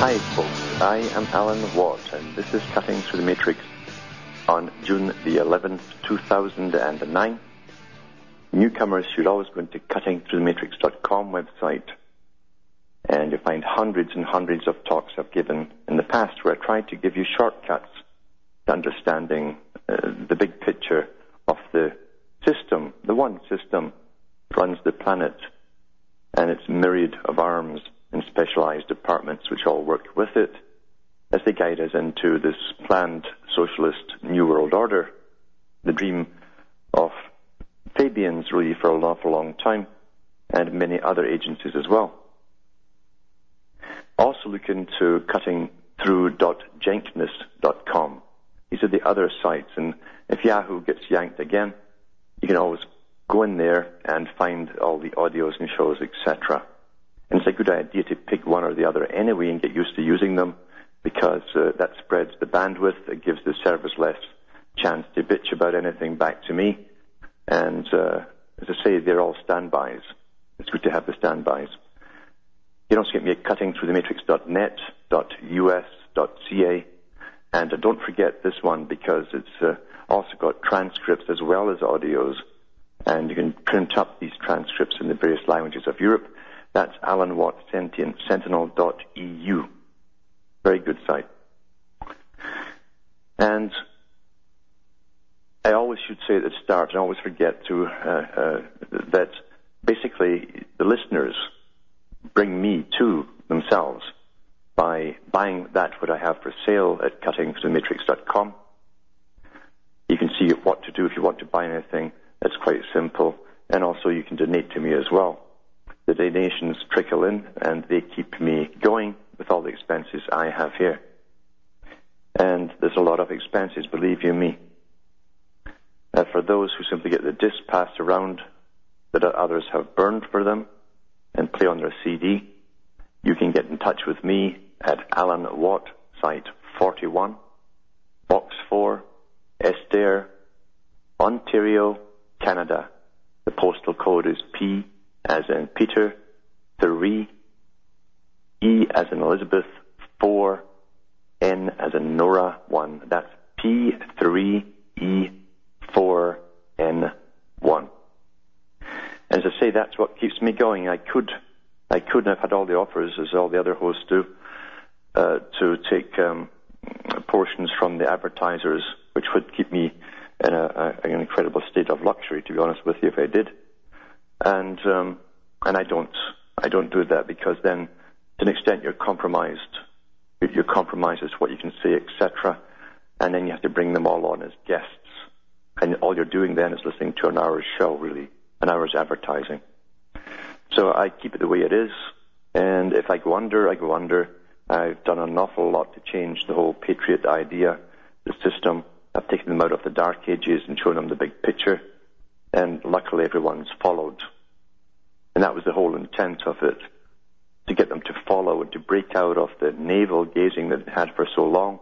Hi, folks. I am Alan Watt, and this is Cutting Through the Matrix on June the 11th, 2009. Newcomers should always go into cuttingthroughthematrix.com website, and you'll find hundreds and hundreds of talks I've given in the past where I tried to give you shortcuts to understanding uh, the big picture of the system, the one system that runs the planet and its myriad of arms and specialized departments which all work with it as they guide us into this planned socialist New World Order, the dream of Fabians really for an awful long time, and many other agencies as well. Also look into cuttingthrough.jenkness.com. These are the other sites, and if Yahoo gets yanked again, you can always go in there and find all the audios and shows, etc. And it's a good idea to pick one or the other anyway and get used to using them because uh, that spreads the bandwidth. It gives the service less chance to bitch about anything back to me. And uh, as I say, they're all standbys. It's good to have the standbys. You can also get me at cuttingthroughthematrix.net.us.ca. And uh, don't forget this one because it's uh, also got transcripts as well as audios. And you can print up these transcripts in the various languages of Europe. That's Alan Watt sentinel.eu. Very good site. And I always should say at the start, I always forget to, uh, uh, that basically the listeners bring me to themselves by buying that what I have for sale at cuttingthroughthematrix.com. You can see what to do if you want to buy anything. It's quite simple. And also you can donate to me as well. The donations trickle in and they keep me going with all the expenses I have here. And there's a lot of expenses, believe you me. Uh, for those who simply get the disc passed around that others have burned for them and play on their CD, you can get in touch with me at Alan Watt, site 41, Box 4, Esther, Ontario, Canada. The postal code is P as in Peter, 3, E as in Elizabeth, 4, N as in Nora, 1. That's P3E4N1. As I say, that's what keeps me going. I could, I could have had all the offers, as all the other hosts do, uh, to take um, portions from the advertisers, which would keep me in a, a, an incredible state of luxury, to be honest with you, if I did. And um, and I don't I don't do that because then to an extent you're compromised. You're compromised as what you can say, etc. And then you have to bring them all on as guests. And all you're doing then is listening to an hour's show, really, an hour's advertising. So I keep it the way it is. And if I go under, I go under. I've done an awful lot to change the whole patriot idea, the system. I've taken them out of the dark ages and shown them the big picture. And luckily everyone's followed. And that was the whole intent of it to get them to follow and to break out of the navel gazing that they had for so long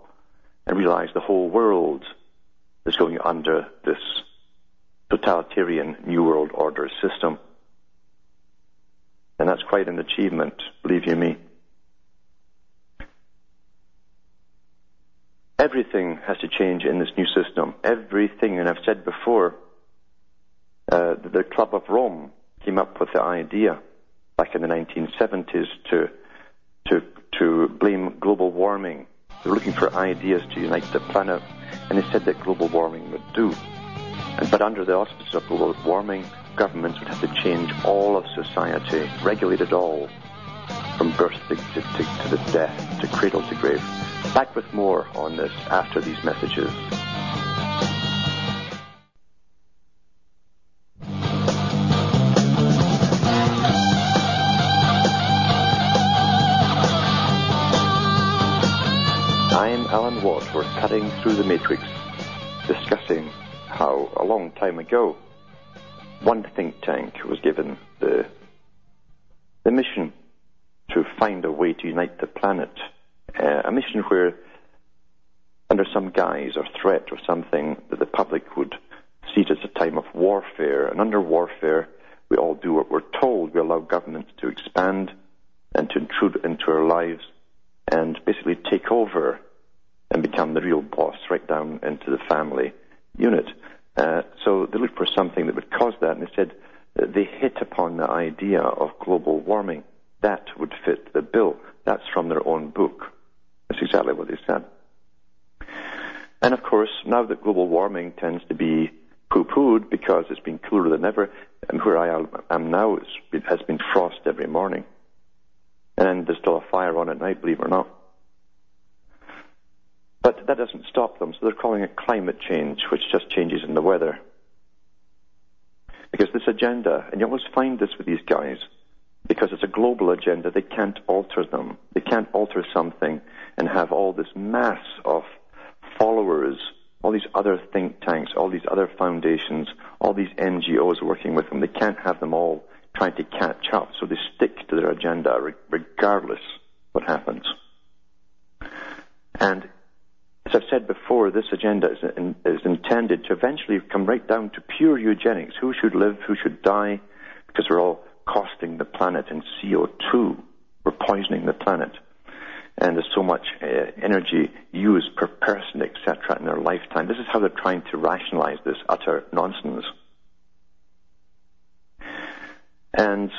and realize the whole world is going under this totalitarian New World Order system. And that's quite an achievement, believe you me. Everything has to change in this new system. Everything, and I've said before, uh, the Club of Rome came up with the idea back in the 1970s to, to, to blame global warming. They were looking for ideas to unite the planet, and they said that global warming would do. And, but under the auspices of global warming, governments would have to change all of society, regulate it all, from birth to, to, to, to death, to cradle to grave. Back with more on this after these messages. Cutting through the matrix, discussing how a long time ago one think tank was given the, the mission to find a way to unite the planet. Uh, a mission where, under some guise or threat or something, that the public would see it as a time of warfare. And under warfare, we all do what we're told. We allow governments to expand and to intrude into our lives and basically take over and become the real boss right down into the family unit. Uh, so they looked for something that would cause that, and they said uh, they hit upon the idea of global warming. That would fit the bill. That's from their own book. That's exactly what they said. And of course, now that global warming tends to be poo-pooed because it's been cooler than ever, and where I am now, it has been frost every morning. And there's still a fire on at night, believe it or not. But that doesn't stop them, so they're calling it climate change, which just changes in the weather. Because this agenda, and you always find this with these guys, because it's a global agenda, they can't alter them. They can't alter something and have all this mass of followers, all these other think tanks, all these other foundations, all these NGOs working with them. They can't have them all trying to catch up, so they stick to their agenda regardless what happens. And as I've said before, this agenda is, in, is intended to eventually come right down to pure eugenics. Who should live, who should die, because we're all costing the planet in CO2. We're poisoning the planet. And there's so much uh, energy used per person, etc., in their lifetime. This is how they're trying to rationalize this utter nonsense. And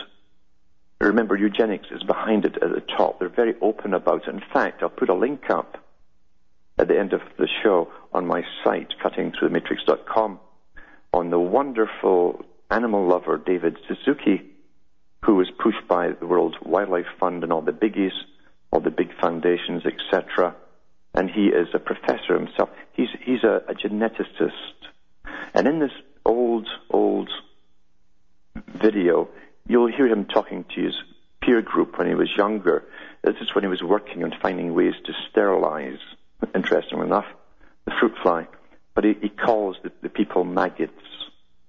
remember, eugenics is behind it at the top. They're very open about it. In fact, I'll put a link up at the end of the show on my site, cuttingthroughthematrix.com, on the wonderful animal lover David Suzuki, who was pushed by the World Wildlife Fund and all the biggies, all the big foundations, etc. And he is a professor himself. He's, he's a, a geneticist. And in this old, old video, you'll hear him talking to his peer group when he was younger. This is when he was working on finding ways to sterilize, interestingly enough, the fruit fly. But he, he calls the, the people maggots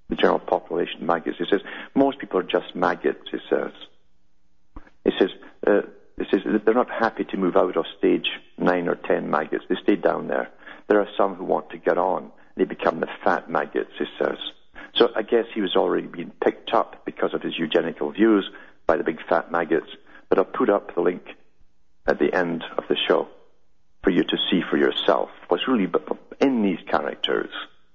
the general population maggots. He says most people are just maggots. He says. He says. Uh, he says they're not happy to move out of stage nine or ten maggots. They stay down there. There are some who want to get on. They become the fat maggots. He says. So I guess he was already being picked up because of his eugenical views by the big fat maggots. But I'll put up the link at the end of the show for you to see for yourself what's really in these characters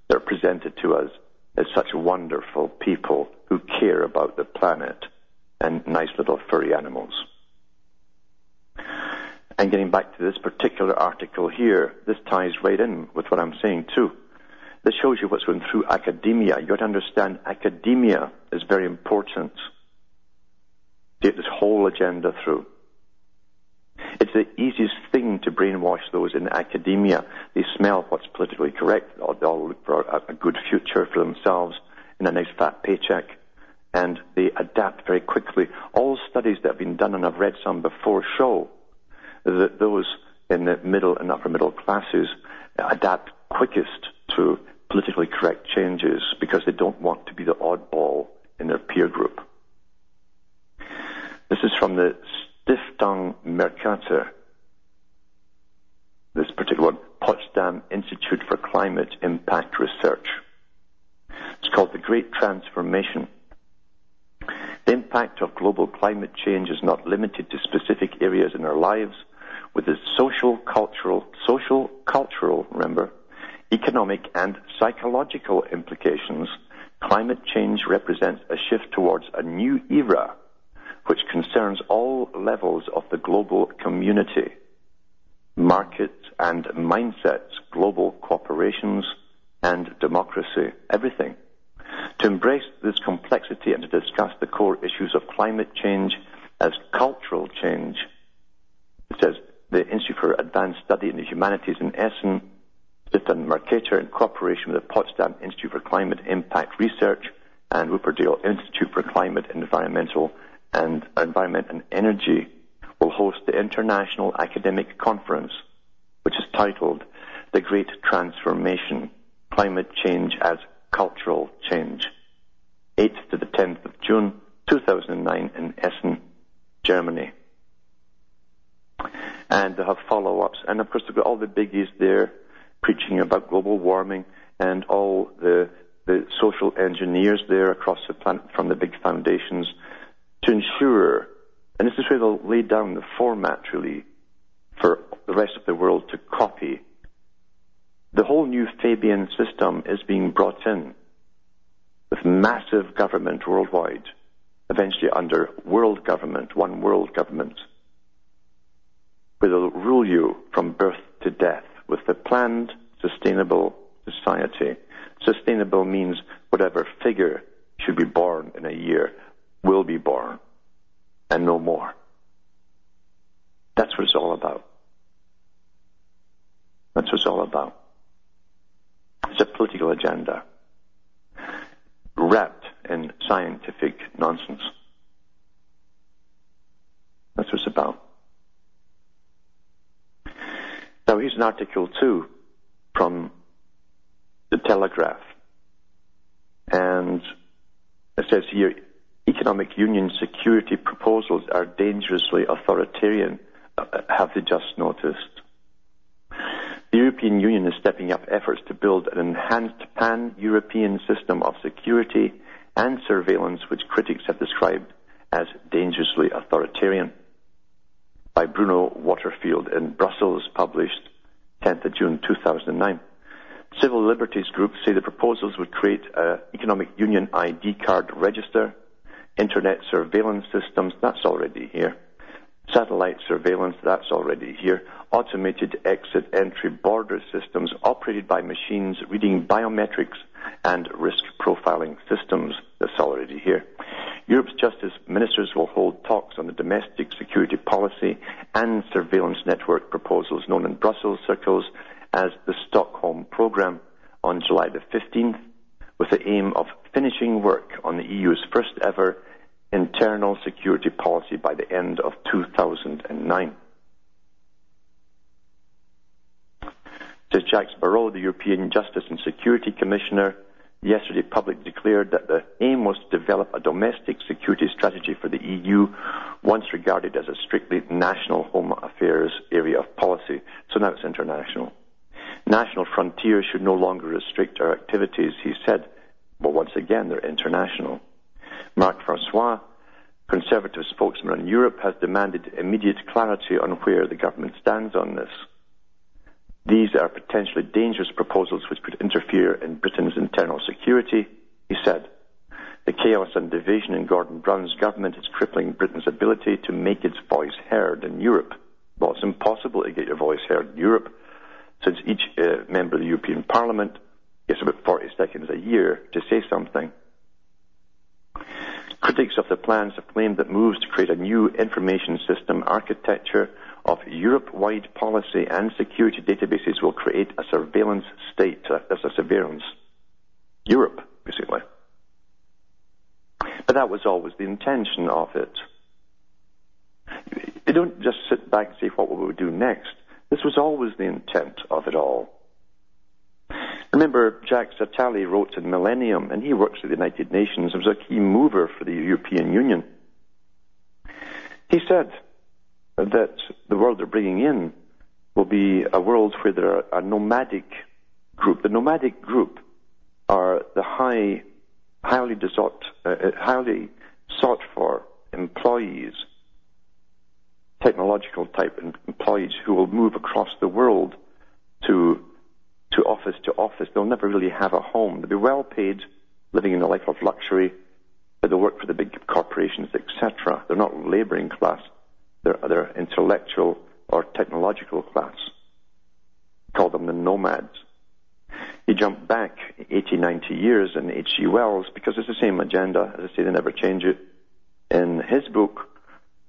that are presented to us as such wonderful people who care about the planet and nice little furry animals. And getting back to this particular article here, this ties right in with what I'm saying too. This shows you what's going through academia. You've got to understand academia is very important get this whole agenda through. It's the easiest thing to brainwash those in academia. They smell what's politically correct. They'll look for a, a good future for themselves and a nice fat paycheck. And they adapt very quickly. All studies that have been done, and I've read some before, show that those in the middle and upper middle classes adapt quickest to politically correct changes because they don't want to be the oddball in their peer group. This is from the Stiftung Mercator, this particular one, Potsdam Institute for Climate Impact Research. It's called The Great Transformation. The impact of global climate change is not limited to specific areas in our lives, with its social, cultural, social, cultural, remember, economic and psychological implications, climate change represents a shift towards a new era which concerns all levels of the global community, markets and mindsets, global cooperations and democracy, everything. To embrace this complexity and to discuss the core issues of climate change as cultural change, it says the Institute for Advanced Study in the Humanities in Essen, Stiftung Mercator, in cooperation with the Potsdam Institute for Climate Impact Research and Wuppertal Institute for Climate and Environmental and Environment and Energy will host the International Academic Conference, which is titled the great transformation, climate change as cultural change. 8th to the 10th of June 2009 in Essen, Germany. And they have follow-ups. And of course, they've got all the biggies there preaching about global warming and all the, the social engineers there across the planet from the big foundations to ensure, and this is where they'll lay down the format really for the rest of the world to copy. The whole new Fabian system is being brought in with massive government worldwide, eventually under world government, one world government, where they'll rule you from birth to death with the planned sustainable society. Sustainable means whatever figure should be born in a year will be born and no more. That's what it's all about. That's what it's all about. It's a political agenda wrapped in scientific nonsense. That's what it's about. Now, here's an article, too, from the Telegraph. And it says here economic union security proposals are dangerously authoritarian, uh, have they just noticed? The European Union is stepping up efforts to build an enhanced pan-European system of security and surveillance which critics have described as dangerously authoritarian. By Bruno Waterfield in Brussels, published 10th of June 2009. Civil liberties groups say the proposals would create an economic union ID card register, internet surveillance systems, that's already here, satellite surveillance, that's already here, automated exit entry border systems operated by machines reading biometrics and risk profiling systems, that's already here. Europe's justice ministers will hold talks on the domestic security policy and surveillance network proposals known in Brussels circles as the Stockholm Programme on July the 15th with the aim of finishing work on the EU's first ever internal security policy by the end of 2009. Says Jacques Barrot, the European Justice and Security Commissioner, yesterday publicly declared that the aim was to develop a domestic security strategy for the EU, once regarded as a strictly national home affairs area of policy. So now it's international. National frontiers should no longer restrict our activities, he said. But once again, they're international. Mark Francois, Conservative spokesman on Europe, has demanded immediate clarity on where the government stands on this. These are potentially dangerous proposals which could interfere in Britain's internal security, he said. The chaos and division in Gordon Brown's government is crippling Britain's ability to make its voice heard in Europe. Well, it's impossible to get your voice heard in Europe since each uh, member of the European Parliament gets about 40 seconds a year to say something. Critics of the plans have claimed that moves to create a new information system architecture of Europe-wide policy and security databases will create a surveillance state, uh, as a surveillance Europe, basically. But that was always the intention of it. They don't just sit back and say what we will we do next. This was always the intent of it all. Remember, Jacques Attali wrote in Millennium, and he works for the United Nations, and was a key mover for the European Union. He said that the world they're bringing in will be a world where there are a nomadic group. The nomadic group are the high, highly, sought, uh, highly sought for employees technological type employees who will move across the world to to office to office. They'll never really have a home. They'll be well paid, living in a life of luxury, but they'll work for the big corporations, etc. They're not labouring class. They're, they're intellectual or technological class. Call them the nomads. You jump back 80, 90 years in H.G. Wells because it's the same agenda. As I say, they never change it. In his book,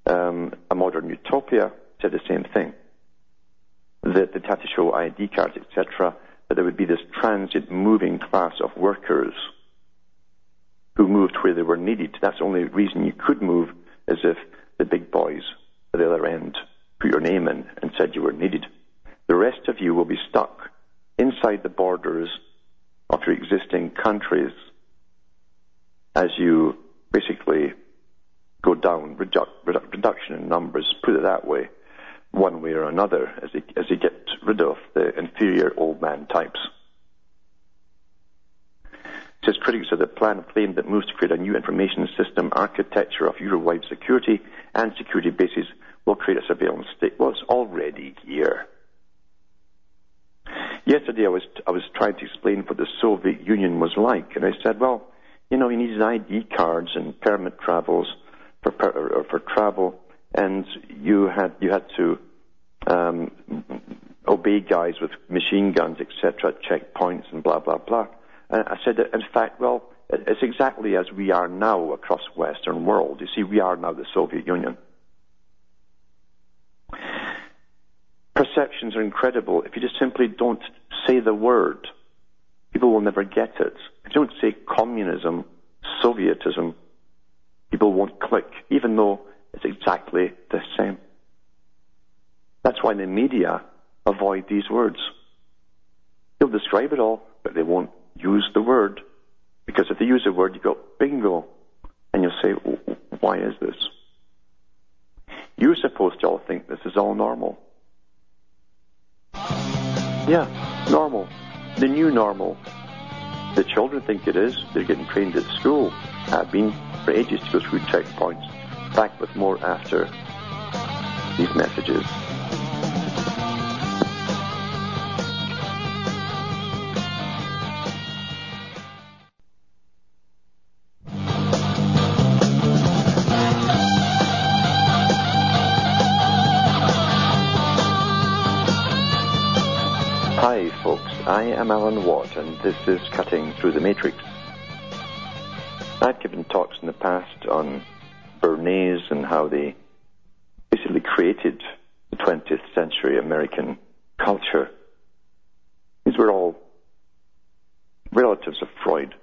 um, A Modern Utopia said the same thing. That have to show ID cards, etc., that there would be this transit moving class of workers who moved where they were needed. That's the only reason you could move is if the big boys at the other end put your name in and said you were needed. The rest of you will be stuck inside the borders of your existing countries as you basically go down, redu- redu- reduction in numbers, put it that way, one way or another, as you, as you get rid of the inferior old man types. Says critics of the plan claim that moves to create a new information system architecture of Euro-wide security and security bases will create a surveillance state. Well, it's already here. Yesterday, I was I was trying to explain what the Soviet Union was like, and I said, well, you know, you needed ID cards and permit travels for per, for travel, and you had you had to um, obey guys with machine guns, etc., checkpoints, and blah blah blah. And I said, in fact, well, it's exactly as we are now across Western world. You see, we are now the Soviet Union. Perceptions are incredible. If you just simply don't say the word, people will never get it. If you don't say communism, Sovietism, people won't click, even though it's exactly the same. That's why the media avoid these words. They'll describe it all, but they won't use the word. Because if they use the word, you go, bingo. And you'll say, why is this? You're supposed to all think this is all normal. Yeah, normal. The new normal. The children think it is. They're getting trained at school. Have been for ages to go through checkpoints. Back with more after these messages. Hi, folks, I am Alan Watt, and this is Cutting Through the Matrix. I've given talks in the past on Bernays and how they basically created the 20th century American culture. These were all relatives of Freud.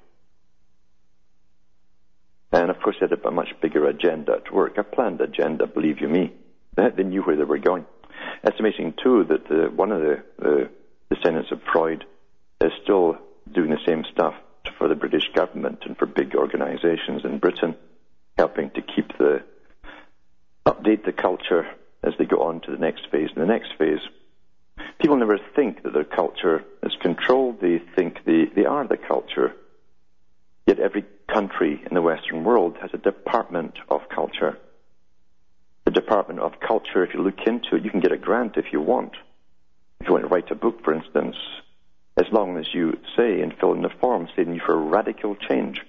And of course, they had a much bigger agenda at work, a planned agenda, believe you me. They knew where they were going. It's amazing, too, that the, one of the, the descendants of Freud is still doing the same stuff for the British government and for big organizations in Britain, helping to keep the update the culture as they go on to the next phase. And the next phase, people never think that their culture is controlled. They think they, they are the culture. Yet every country in the Western world has a department of culture. The Department of Culture, if you look into it, you can get a grant if you want. If you want to write a book, for instance, as long as you say and fill in the form stating you for radical change.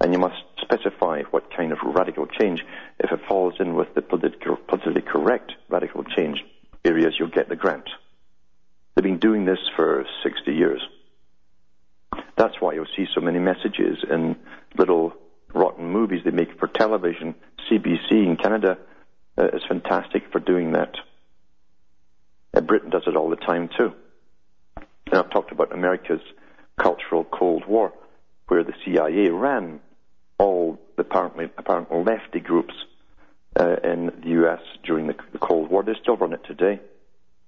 And you must specify what kind of radical change. If it falls in with the politically correct radical change areas, you'll get the grant. They've been doing this for 60 years. That's why you'll see so many messages in little rotten movies they make for television. CBC in Canada uh, is fantastic for doing that. Uh, Britain does it all the time too. And I've talked about America's cultural Cold War, where the CIA ran all the apparently, apparently lefty groups uh, in the US during the, the Cold War. They still run it today.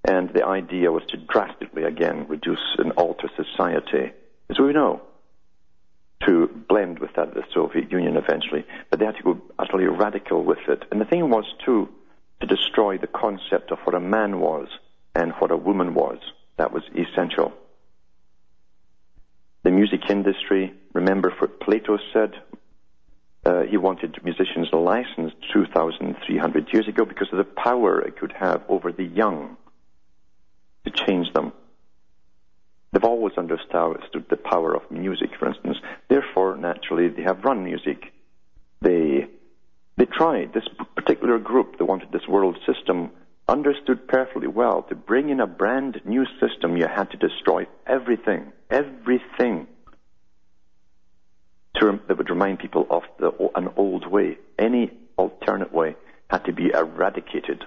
And the idea was to drastically, again, reduce and alter society, as we know, to blend with that of the Soviet Union eventually. But they had to go utterly radical with it. And the thing was, too, to destroy the concept of what a man was and what a woman was. That was essential. The music industry, remember Plato said? Uh, he wanted musicians licensed 2,300 years ago because of the power it could have over the young to change them. They've always understood the power of music, for instance. Therefore, naturally, they have run music. They, they tried. This particular group that wanted this world system understood perfectly well to bring in a brand new system, you had to destroy everything, everything to, that would remind people of the, an old way. Any alternate way had to be eradicated.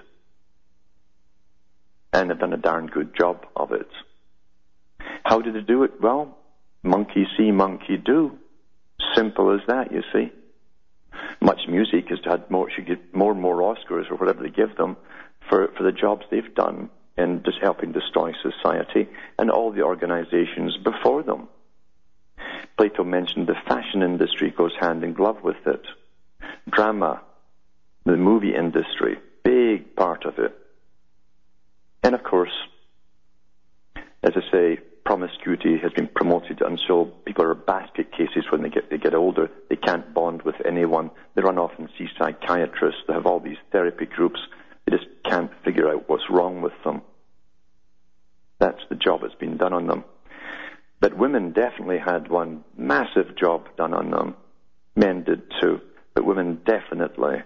And they've done a darn good job of it. How did they do it? Well, monkey see, monkey do. Simple as that, you see. Much music has had more, should get more and more Oscars or whatever they give them for, for the jobs they've done in just helping destroy society and all the organizations before them. Plato mentioned the fashion industry goes hand in glove with it. Drama, the movie industry, big part of it. And of course, as I say, promiscuity has been promoted, so people are basket cases when they get they get older. They can't bond with anyone. They run off and see psychiatrists. They have all these therapy groups. They just can't figure out what's wrong with them. That's the job that's been done on them. But women definitely had one massive job done on them. Men did too, but women definitely.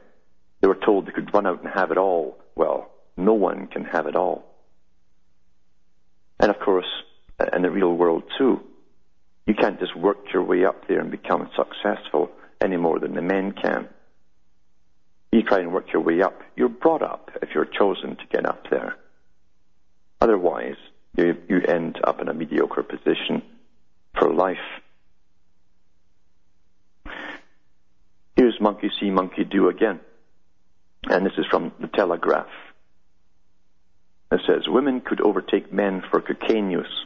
They were told they could run out and have it all. Well, no one can have it all. And of course, uh, in the real world too, you can't just work your way up there and become successful any more than the men can. You try and work your way up. You're brought up if you're chosen to get up there. Otherwise, you, you end up in a mediocre position for life. Here's monkey see, monkey do again. And this is from the Telegraph. It says, women could overtake men for cocaine use.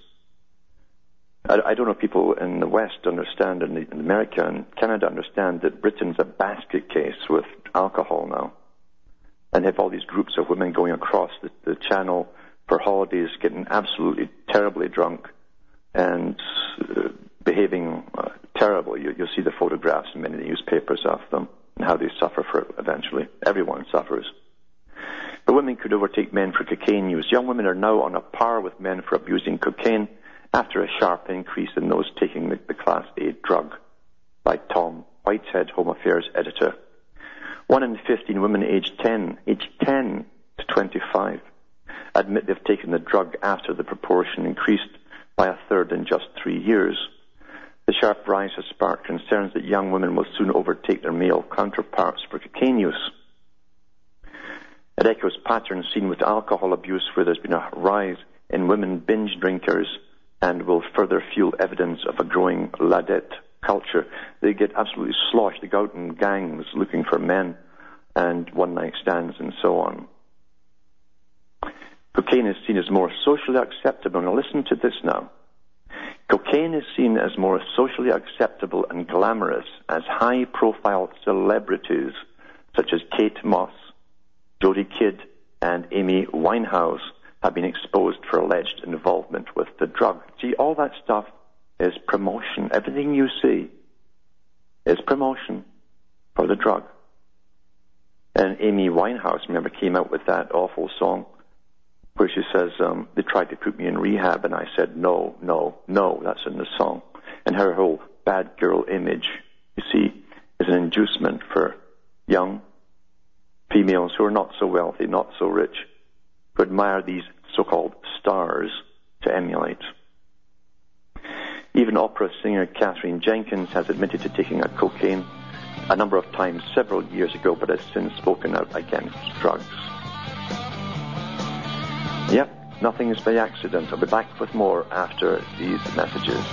I, I don't know if people in the West understand, and in America and Canada understand that Britain's a basket case with alcohol now. And have all these groups of women going across the, the channel for holidays, getting absolutely terribly drunk and uh, behaving uh, terribly. You, you'll see the photographs in many newspapers of them and how they suffer for it eventually. Everyone suffers. But women could overtake men for cocaine use. Young women are now on a par with men for abusing cocaine after a sharp increase in those taking the, the Class A drug, by Tom Whitehead, Home Affairs editor. One in 15 women aged 10, aged 10 to 25, admit they've taken the drug after the proportion increased by a third in just three years. The sharp rise has sparked concerns that young women will soon overtake their male counterparts for cocaine use. It echoes patterns seen with alcohol abuse where there's been a rise in women binge drinkers and will further fuel evidence of a growing ladette culture. They get absolutely sloshed. They go out in gangs looking for men and one night stands and so on. Cocaine is seen as more socially acceptable. Now listen to this now. Cocaine is seen as more socially acceptable and glamorous as high profile celebrities such as Kate Moss, Jodie Kidd, and Amy Winehouse have been exposed for alleged involvement with the drug. See, all that stuff is promotion. Everything you see is promotion for the drug. And Amy Winehouse, remember, came out with that awful song where she says, um, they tried to put me in rehab, and I said, no, no, no, that's in the song. And her whole bad girl image, you see, is an inducement for young females who are not so wealthy, not so rich, who admire these so-called stars to emulate. Even opera singer Katherine Jenkins has admitted to taking a cocaine a number of times several years ago, but has since spoken out against drugs. Nothing is by accident. I'll be back with more after these messages.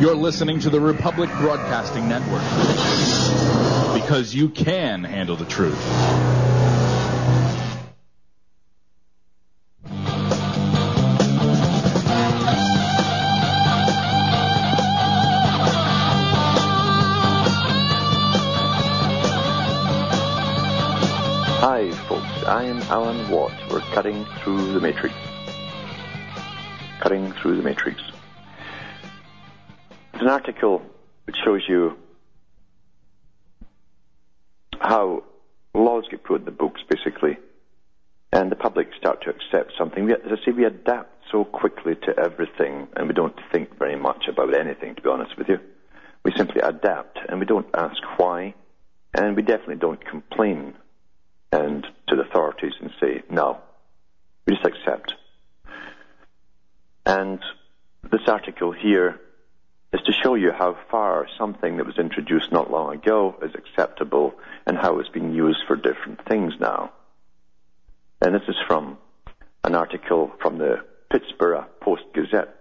You're listening to the Republic Broadcasting Network because you can handle the truth. Alan Watt. We're cutting through the matrix. Cutting through the matrix. It's an article which shows you how laws get put in the books, basically, and the public start to accept something. We, as I say, we adapt so quickly to everything, and we don't think very much about anything, to be honest with you. We simply adapt, and we don't ask why, and we definitely don't complain and to the authorities and say no. We just accept. And this article here is to show you how far something that was introduced not long ago is acceptable and how it's being used for different things now. And this is from an article from the Pittsburgh Post Gazette.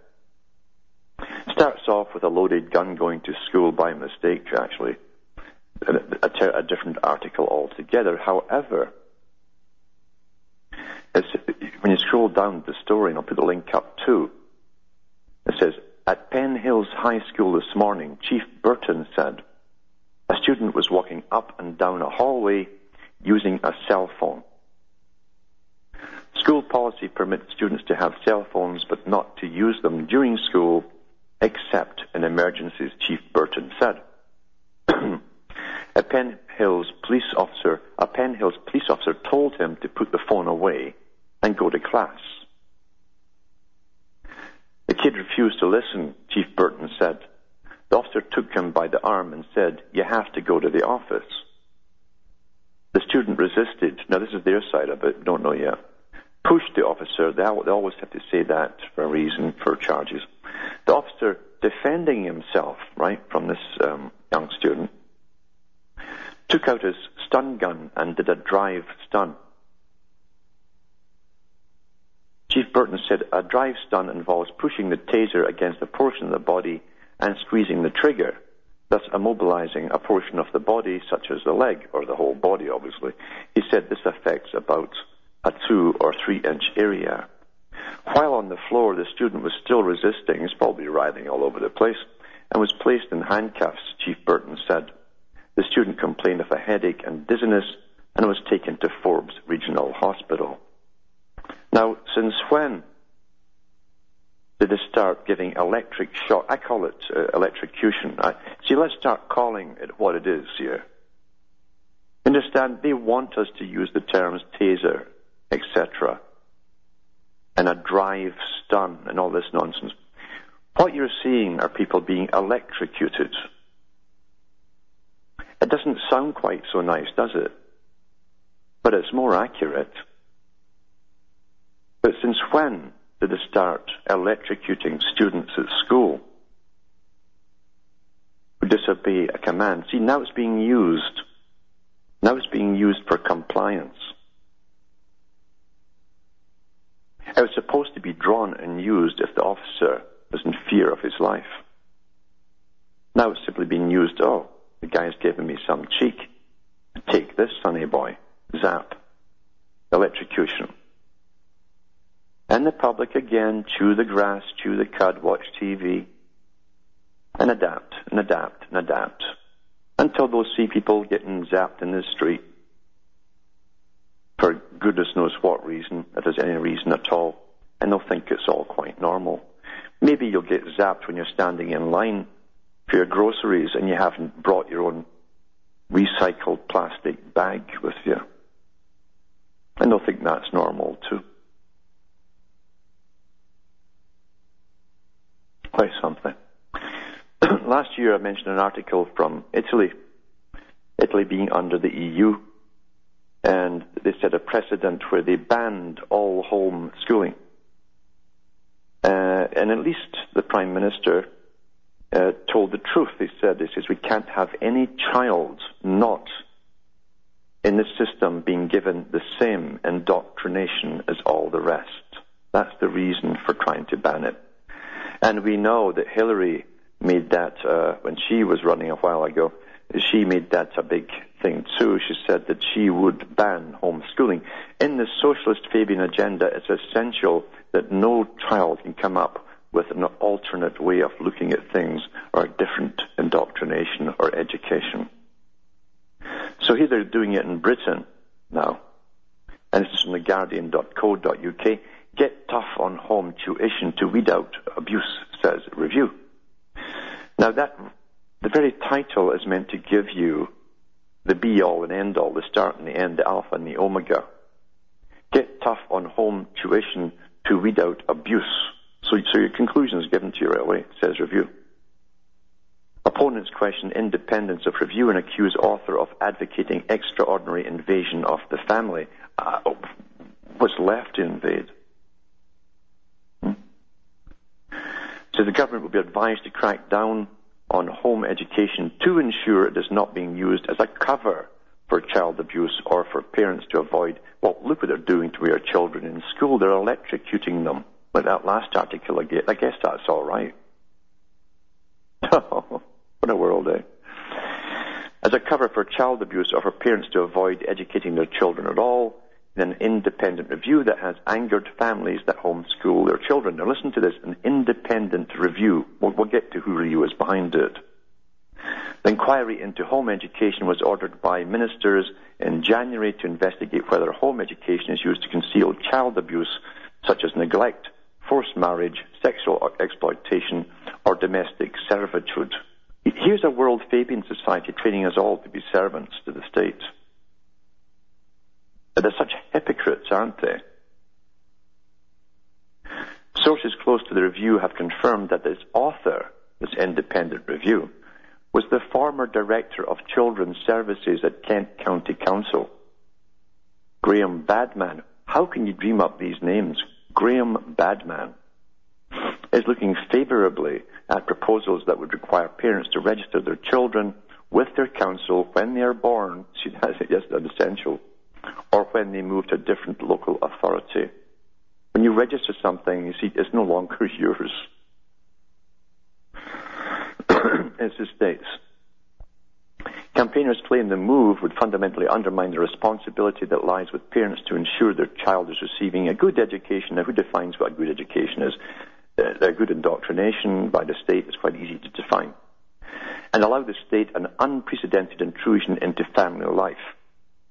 Starts off with a loaded gun going to school by mistake, actually. A, a, a different article altogether. However, when you scroll down the story, and I'll put the link up too, it says, at Penn Hills High School this morning, Chief Burton said, a student was walking up and down a hallway using a cell phone. School policy permits students to have cell phones but not to use them during school except in emergencies, Chief Burton said. a Penn Hills police officer, a Penn Hills police officer told him to put the phone away and go to class. The kid refused to listen, Chief Burton said. The officer took him by the arm and said, You have to go to the office. The student resisted. Now, this is their side of it, don't know yet. Pushed the officer. They always have to say that for a reason, for charges. The officer defending himself, right, from this um, young student, took out his stun gun and did a drive stun. Chief Burton said a drive stun involves pushing the taser against a portion of the body and squeezing the trigger, thus immobilizing a portion of the body, such as the leg, or the whole body, obviously. He said this affects about a two or three inch area. While on the floor, the student was still resisting, he's probably writhing all over the place, and was placed in handcuffs, Chief Burton said. The student complained of a headache and dizziness and was taken to Forbes Regional Hospital. Now, since when did they start giving electric shock? I call it uh, electrocution. I, see, let's start calling it what it is here. Understand? They want us to use the terms taser, etc., and a drive stun and all this nonsense. What you're seeing are people being electrocuted. It doesn't sound quite so nice, does it? But it's more accurate. But since when did they start electrocuting students at school who disobey a command? See, now it's being used. Now it's being used for compliance. It was supposed to be drawn and used if the officer was in fear of his life. Now it's simply being used, oh, the guy's giving me some cheek. Take this, sonny boy. Zap. Electrocution. And the public again chew the grass, chew the cud, watch TV, and adapt, and adapt, and adapt. Until they'll see people getting zapped in the street for goodness knows what reason, if there's any reason at all, and they'll think it's all quite normal. Maybe you'll get zapped when you're standing in line for your groceries and you haven't brought your own recycled plastic bag with you. And they'll think that's normal too. Quite something. Last year I mentioned an article from Italy, Italy being under the EU, and they set a precedent where they banned all home schooling. Uh, and at least the Prime Minister uh, told the truth. He said, "He says we can't have any child not in the system being given the same indoctrination as all the rest. That's the reason for trying to ban it." And we know that Hillary made that uh, when she was running a while ago. She made that a big thing too. She said that she would ban homeschooling. In the socialist Fabian agenda, it's essential that no child can come up with an alternate way of looking at things or a different indoctrination or education. So here they're doing it in Britain now. And this is from theguardian.co.uk. Get tough on home tuition to weed out abuse, says review. Now that, the very title is meant to give you the be all and end all, the start and the end, the alpha and the omega. Get tough on home tuition to weed out abuse. So, so your conclusion is given to you right away, says review. Opponents question independence of review and accuse author of advocating extraordinary invasion of the family. Uh, what's left to invade? Hmm? So the government will be advised to crack down on home education to ensure it is not being used as a cover for child abuse or for parents to avoid, well, look what they're doing to our children in school. They're electrocuting them. Like that last article, I guess that's all right. What a world, eh? As a cover for child abuse or for parents to avoid educating their children at all, in an independent review that has angered families that homeschool their children. Now listen to this, an independent review. We'll, we'll get to who really was behind it. The inquiry into home education was ordered by ministers in January to investigate whether home education is used to conceal child abuse, such as neglect, forced marriage, sexual exploitation, or domestic servitude. Here's a World Fabian Society training us all to be servants to the state. But They're such hypocrites, aren't they? Sources close to the review have confirmed that its author, this independent review, was the former director of children's services at Kent County Council. Graham Badman. How can you dream up these names? Graham Badman is looking favourably at proposals that would require parents to register their children with their council when they are born. See, that's yes, essential. Or when they move to a different local authority. When you register something, you see, it's no longer yours. it's the state's. Campaigners claim the move would fundamentally undermine the responsibility that lies with parents to ensure their child is receiving a good education. Now, who defines what a good education is? A good indoctrination by the state is quite easy to define. And allow the state an unprecedented intrusion into family life.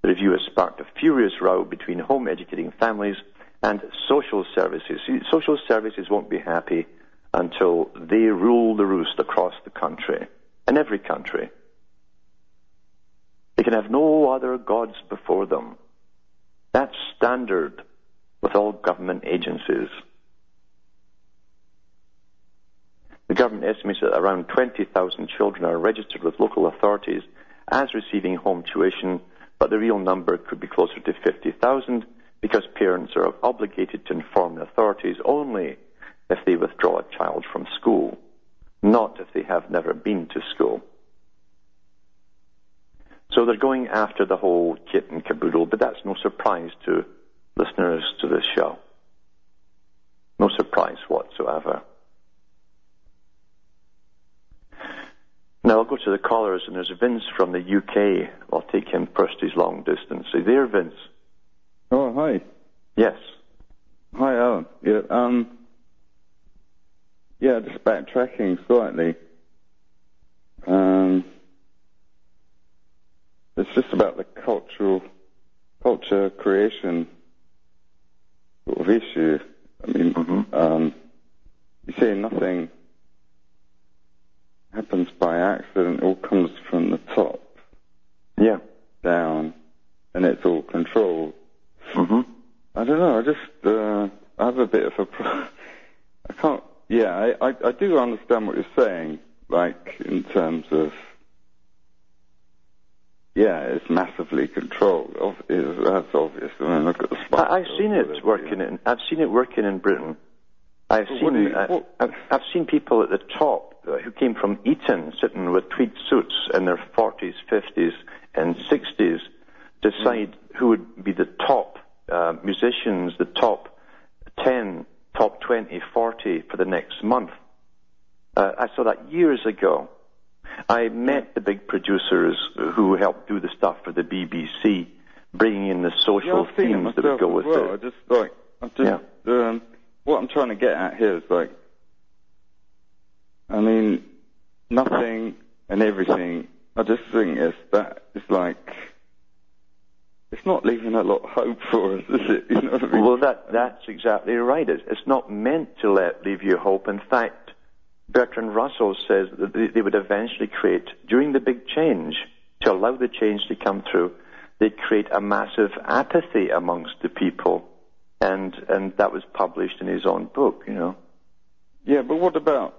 The review has sparked a furious row between home educating families and social services. Social services won't be happy until they rule the roost across the country, in every country. They can have no other gods before them. That's standard with all government agencies. The government estimates that around 20,000 children are registered with local authorities as receiving home tuition, but the real number could be closer to 50,000 because parents are obligated to inform the authorities only if they withdraw a child from school, not if they have never been to school. So they're going after the whole kit and caboodle, but that's no surprise to listeners to this show. No surprise whatsoever. Now I'll go to the callers, and there's Vince from the UK. I'll take him first. He's long distance. Are you there, Vince? Oh, hi. Yes. Hi, Alan. Yeah, um, yeah, just backtracking slightly. Um, it's just about the cultural culture creation sort of issue. I mean, Mhm. um, you say nothing happens by accident; it all comes from the top Yeah. down, and it's all controlled. hmm I don't know. I just uh, I have a bit of a. Pro- I can't. Yeah, I, I I do understand what you're saying. Like in terms of. Yeah, it's massively controlled. That's obvious. I mean, look at the. I, I've seen it working in. I've seen it working in Britain. I've But seen. you- uh, what- I've, I've seen people at the top uh, who came from Eton, sitting with tweed suits in their 40s, 50s, and 60s, decide who would be the top uh, musicians, the top 10, top 20, 40 for the next month. Uh, I saw that years ago. I met the big producers who helped do the stuff for the BBC, bringing in the Yeah, social it themes that would go with well. I it. just like I just um, what I'm trying to get at here is like, I mean, nothing and everything. I just think it's that it's like it's not leaving a lot of hope for us, is it? You know what I mean? Well, that that's exactly right. It's, it's not meant to let leave you hope. In fact, Bertrand Russell says that they, would eventually create, during the big change, to allow the change to come through, they'd create a massive apathy amongst the people, and and that was published in his own book. You know. Yeah, but what about?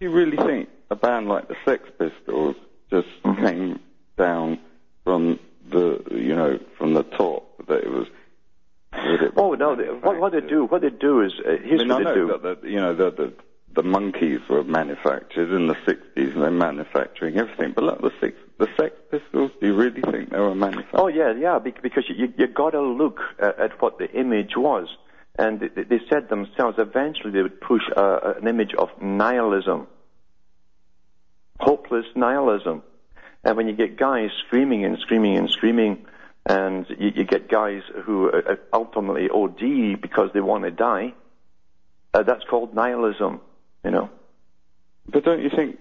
Do you really think a band like the Sex Pistols just Mhm. came down from the you know from the top? That it was. that it Oh no! They, what, what they do, what they do is uh, I here's mean, what I they know do. that the, you know the, the the Monkees were manufactured in the '60s, and they're manufacturing everything. But like the six, the Sex Pistols, do you really think they were manufactured? Oh yeah, yeah, because you you got to look at, at what the image was, and they, they said themselves eventually they would push uh, an image of nihilism. hopeless nihilism. And when you get guys screaming and screaming and screaming, and you, you get guys who uh, ultimately OD because they want to die, uh, that's called nihilism, you know. But don't you think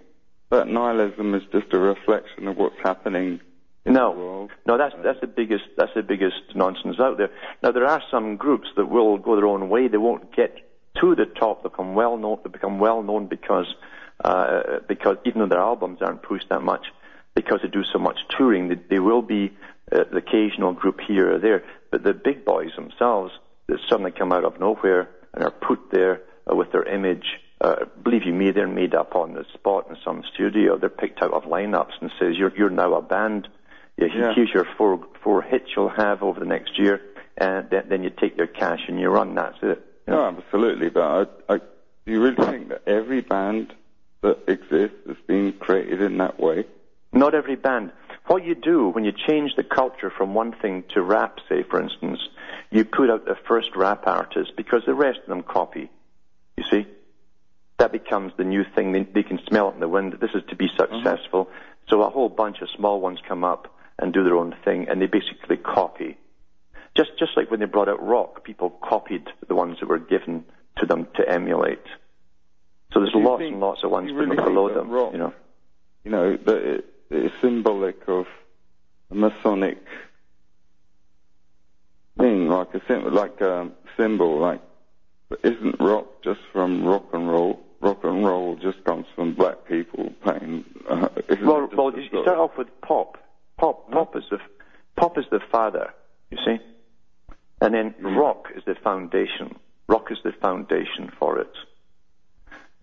that nihilism is just a reflection of what's happening in No, the world? no, that's that's the biggest that's the biggest nonsense out there. Now there are some groups that will go their own way. They won't get to the top. They become well known. They become well known because uh, because even though their albums aren't pushed that much, because they do so much touring, they, they will be uh, the occasional group here or there. But the big boys themselves that suddenly come out of nowhere and are put there uh, with their image. Uh, believe you me, they're made up on the spot in some studio. They're picked out of lineups and says, "You're you're now a band. Yeah, Yeah. Here's your four four hits you'll have over the next year, and then, then you take their cash and you run. That's it. You know? No, absolutely. But I, I, do you really think that every band that exists is being created in that way? Not every band. What you do when you change the culture from one thing to rap, say, for instance, you put out the first rap artist because the rest of them copy. You see? That becomes the new thing. They, they can smell it in the wind. This is to be mm-hmm. successful. So a whole bunch of small ones come up and do their own thing, and they basically copy. Just, just like when they brought out rock, people copied the ones that were given to them to emulate. So there's lots think- and lots of ones really below them. rock- You know. You know, that it, it's symbolic of a Masonic thing, like a sim- like a symbol. Like, but isn't rock just from rock and roll? Rock and roll just comes from black people playing. Uh, Well, well, you start off with pop. Pop, pop is the pop is the father. You see, and then rock is the foundation. Rock is the foundation for it.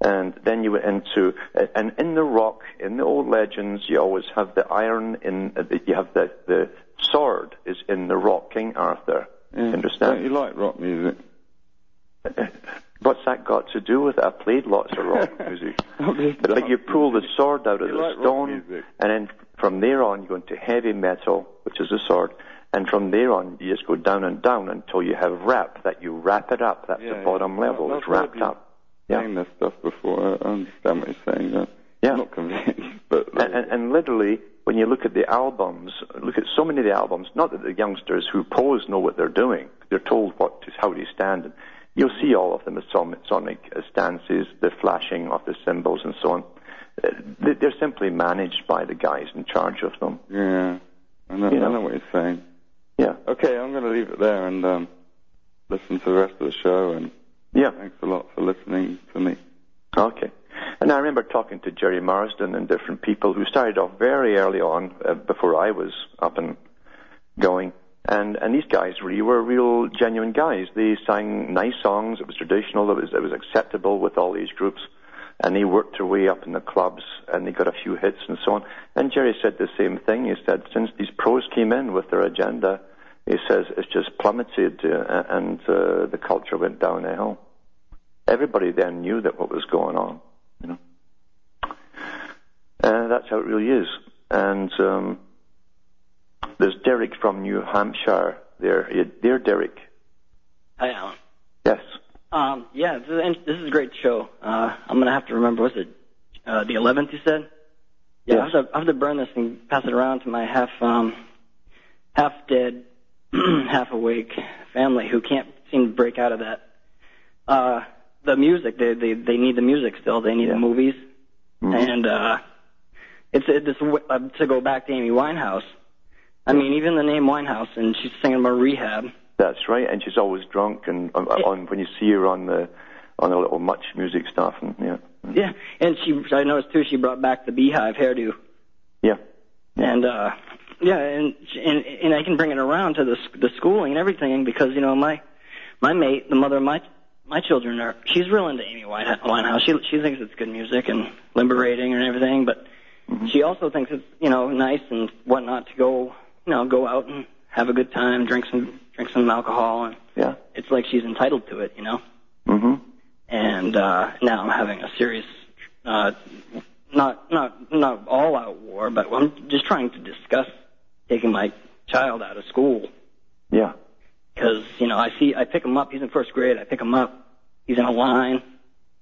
And then you went into, and in the rock, in the old legends, you always have the iron in, uh, you have the, the sword is in the rock, King Arthur. Yeah. Understand? Don't you like rock music? What's that got to do with it? I played lots of rock music. But like you pull the sword out of You the like stone, and then from there on you go into heavy metal, which is a sword, and from there on you just go down and down until you have rap. That you wrap it up. That's Yeah, the bottom yeah. level. It's wrapped up. Yeah. saying this stuff before. I understand what you're saying. Uh, Yeah. I'm not convinced, but And, and, and literally, when you look at the albums, look at so many of the albums. Not that the youngsters who pose know what they're doing; they're told what to, how to stand. And you'll see all of them as sonic uh, stances, the flashing of the symbols, and so on. Uh, they- They're simply managed by the guys in charge of them. yeah, I know, You know. I know what you're saying. Yeah, Okay, I'm going to leave it there and um, listen to the rest of the show. And yeah. thanks a lot for listening to me. Okay. And I remember talking to Gerry Marsden and different people who started off very early on, uh, before I was up and going. And, and these guys really were real genuine guys. They sang nice songs. It was traditional. It was, it was acceptable with all these groups. And they worked their way up in the clubs and they got a few hits and so on. And Gerry said the same thing. He said, since these pros came in with their agenda, he says it's just plummeted uh, and uh, the culture went downhill everybody then knew that what was going on, you know. And that's how it really is. And um, there's Derek from New Hampshire there. Yeah, Dear Derek. Hi, Alan. Yes. Um, yeah, this is, this is a great show. Uh, I'm gonna have to remember. Was it uh, the 11th? You said. Yeah, I have to I have to burn this and pass it around to my half um, half dead, half awake family who can't seem to break out of that. Uh, the music, they they they need the music still. They need Yeah. the movies, Mhm. and uh, it's it, this uh, to go back to Amy Winehouse. I mean, even the name Winehouse, and she's singing about rehab. That's right. And she's always drunk and on, on when you see her on the on the little much music stuff and yeah. Yeah, and she I noticed too she brought back the beehive hairdo. Yeah. And uh yeah, and and and I can bring it around to the the schooling and everything because you know my my mate, the mother of my my children are she's real into Amy Winehouse. She she thinks it's good music and liberating and everything, but she also thinks it's you know nice and whatnot to go you know go out and have a good time, drink some drink some alcohol, and Yeah. it's like she's entitled to it, you know Mhm. and uh, now I'm having a serious, uh, not not not all out war, but I'm just trying to discuss taking my child out of school Yeah. because you know I see I pick him up. He's in first grade. I pick him up. He's in a line.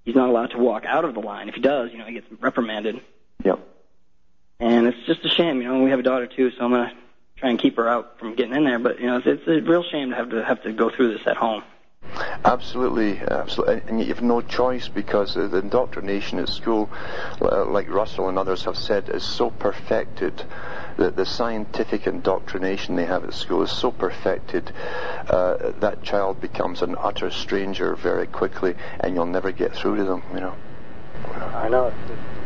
He's not allowed to walk out of the line. If he does, you know, he gets reprimanded. Yeah. and it's just a shame. You know, we have a daughter too, so I'm gonna try and keep her out from getting in there. But you know, it's, it's a real shame to have to have to go through this at home. Absolutely, absolutely, and you have no choice because the indoctrination at school, uh, like Russell and others have said, is so perfected. that the scientific indoctrination they have at school is so perfected uh, that child becomes an utter stranger very quickly, and you'll never get through to them. You know. I know.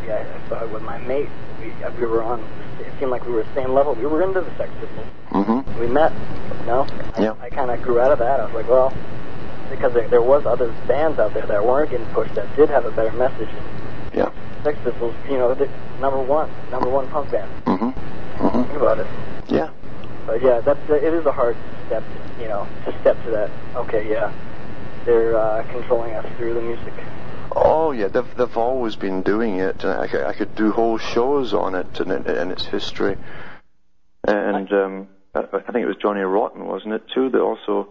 It's, yeah, I saw it with my mate. We, uh, we were on. It seemed like we were the same level. We were into the Sex Pistols. Mm-hmm. We met. You know. I, Yeah. I kind of grew out of that. I was like, well, because there, there was other bands out there that weren't getting pushed that did have a better message. And Yeah. Sex Pistols, you know, the number one, number one punk band. Mm-hmm. Mm-hmm. Think about it. Yeah. But yeah, that's it is a hard step, you know, to step to that. Okay, yeah, they're uh, controlling us through the music. Oh yeah, they've they've always been doing it, I could, I could do whole shows on it and, it- and its history. And um, I, I think it was Johnny Rotten, wasn't it, too, that also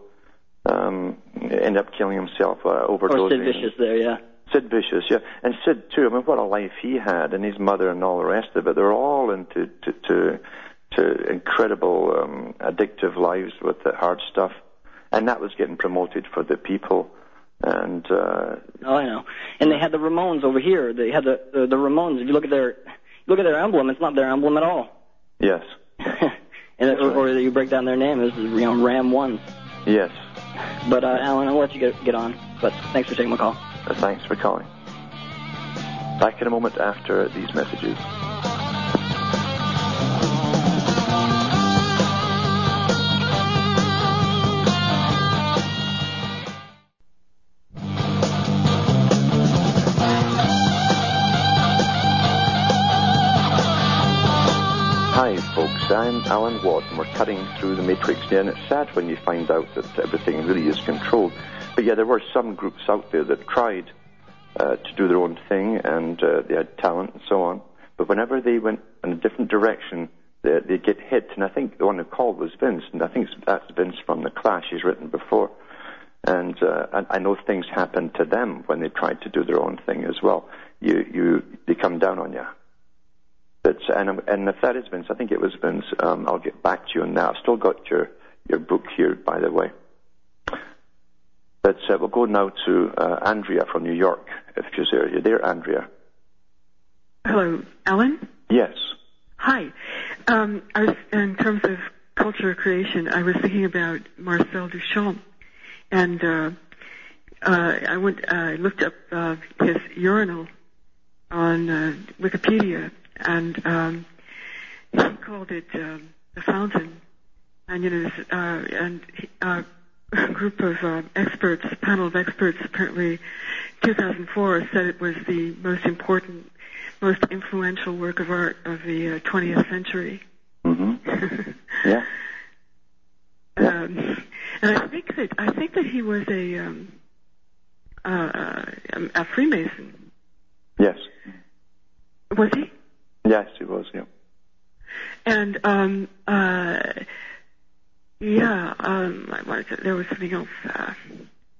um, ended up killing himself uh, overdosing. Or Sid Vicious there, yeah. Sid Vicious, yeah, and Sid too. I mean, what a life he had, and his mother and all the rest of it. They're all into to to, to incredible um, addictive lives with the hard stuff, and that was getting promoted for the people. And uh, Oh, I know. And they had the Ramones over here. They had the the, the Ramones. If you look at their look at their emblem, it's not their emblem at all. yes, and it, or, or you break down their name, it's you know Ram One. yes. But uh, Alan, I'll let you get get on. But thanks for taking my call. Uh, thanks for calling. Back in a moment after these messages. I'm Alan Watt, and we're cutting through the matrix here, and it's sad when you find out that everything really is controlled. But yeah, there were some groups out there that tried uh, to do their own thing, and uh, they had talent and so on. But whenever they went in a different direction, they, they'd get hit. And I think the one who called was Vince, and I think that's Vince from The Clash. He's written before. And uh, I, I know things happened to them when they tried to do their own thing as well. You, you, they come down on you. And, and if that is Vince, I think it was Vince. Um, I'll get back to you on that. I've still got your your book here, by the way. But uh, we'll go now to uh, Andrea from New York, if she's there. You're there, Andrea. Hello, Alan. Yes. Hi. Um, in terms of culture creation, I was thinking about Marcel Duchamp, and uh, uh, I went, I looked up uh, his urinal on uh, Wikipedia, and um, he called it um, the fountain. And you know, this, uh, and he- uh, a group of uh, experts, panel of experts, apparently 2004 said it was the most important, most influential work of art of the uh, 20th century. Mm-hmm. Yeah. Um, and I think that I think that he was a um, uh, a, a Freemason. Yes. Was he? Yes, he was. Yeah. And um, uh, yeah, um, I wanted to, there was something else uh,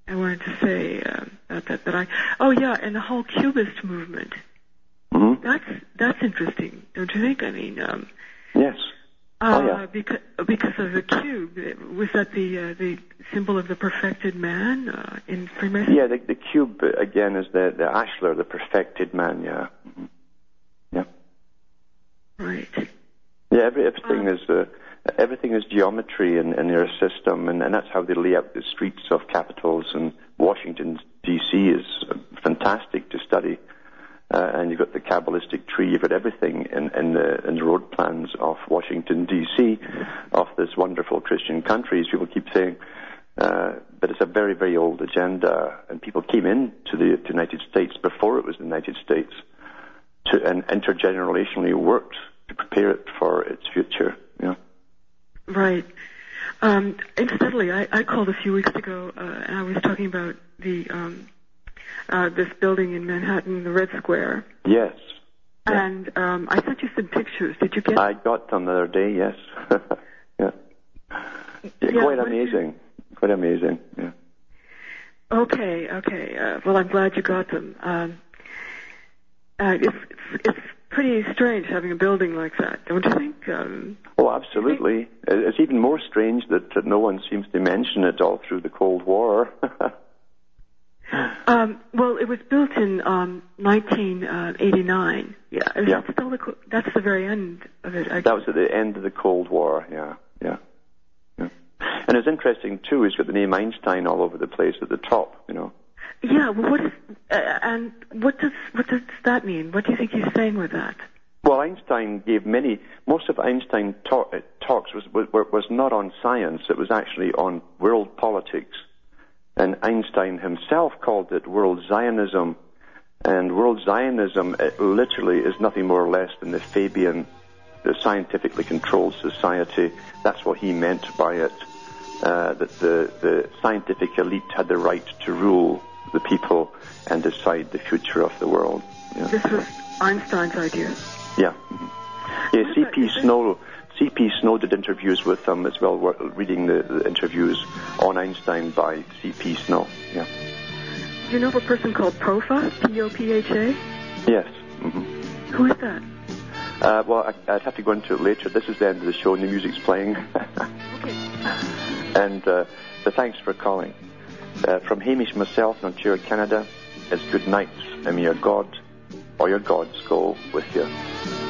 I wanted to say uh, about that. That I oh yeah, and the whole Cubist movement. Mm-hmm. That's that's interesting, don't you think? I mean, um, Yes. uh, Oh, yeah. because because of the cube. Was that the uh, the symbol of the perfected man uh, in Freemasonry? Yeah. The, the cube again is the the ashlar, the perfected man. Yeah. Mhm. Yeah. Every, everything is uh, everything is geometry in, in their system, and, and that's how they lay out the streets of capitals. And Washington D.C. is uh, fantastic to study. Uh, and you've got the Kabbalistic tree, you've got everything in, in, the, in the road plans of Washington, D.C., of this wonderful Christian country, as people keep saying. Uh, but it's a very, very old agenda, and people came into the to United States before it was the United States to, and intergenerationally worked to prepare it for its future. You know? Right. Um, incidentally, I, I called a few weeks ago, uh, and I was talking about the um, uh, this building in Manhattan, the Red Square, Yes. Yeah. and um, I sent you some pictures. Did you get? I got them the other day, yes. yeah. yeah. Yeah, Quite did you- amazing. Quite amazing, yeah. Okay, okay. Uh, well, I'm glad you got them. Um, uh, it's, it's pretty strange having a building like that, don't you think? Um, Oh, absolutely. It's even more strange that, that no one seems to mention it all through the Cold War. um, well, it was built in um, 1989. Yeah, Yeah. still the that's the very end of it. I that was at the end of the Cold War, yeah, yeah. yeah. And it's interesting, too, he's got the name Einstein all over the place at the top, you know. Yeah, well, what is uh, and what does what does that mean? What do you think he's saying with that? Well, Einstein gave many. Most of Einstein talk, uh, talks was, was was not on science. It was actually on world politics, and Einstein himself called it world Zionism. And world Zionism it literally is nothing more or less than the Fabian, the scientifically controlled society. That's what he meant by it. Uh, that the the scientific elite had the right to rule the people and decide the future of the world. Yeah. This was Einstein's idea. Yeah. Yeah, C.P. Snow. C.P. Snow did interviews with them as well. Reading the, the interviews on Einstein by C.P. Snow. Yeah. Do you know of a person called Popha? P-O-P-H-A? Yes. hmm Who is that? Uh, well, I, I'd have to go into it later. This is the end of the show, and the music's playing. Okay. and uh, so thanks for calling. Uh, from Hamish myself in Ontario, Canada, it's good night, and may your God or your gods go with you.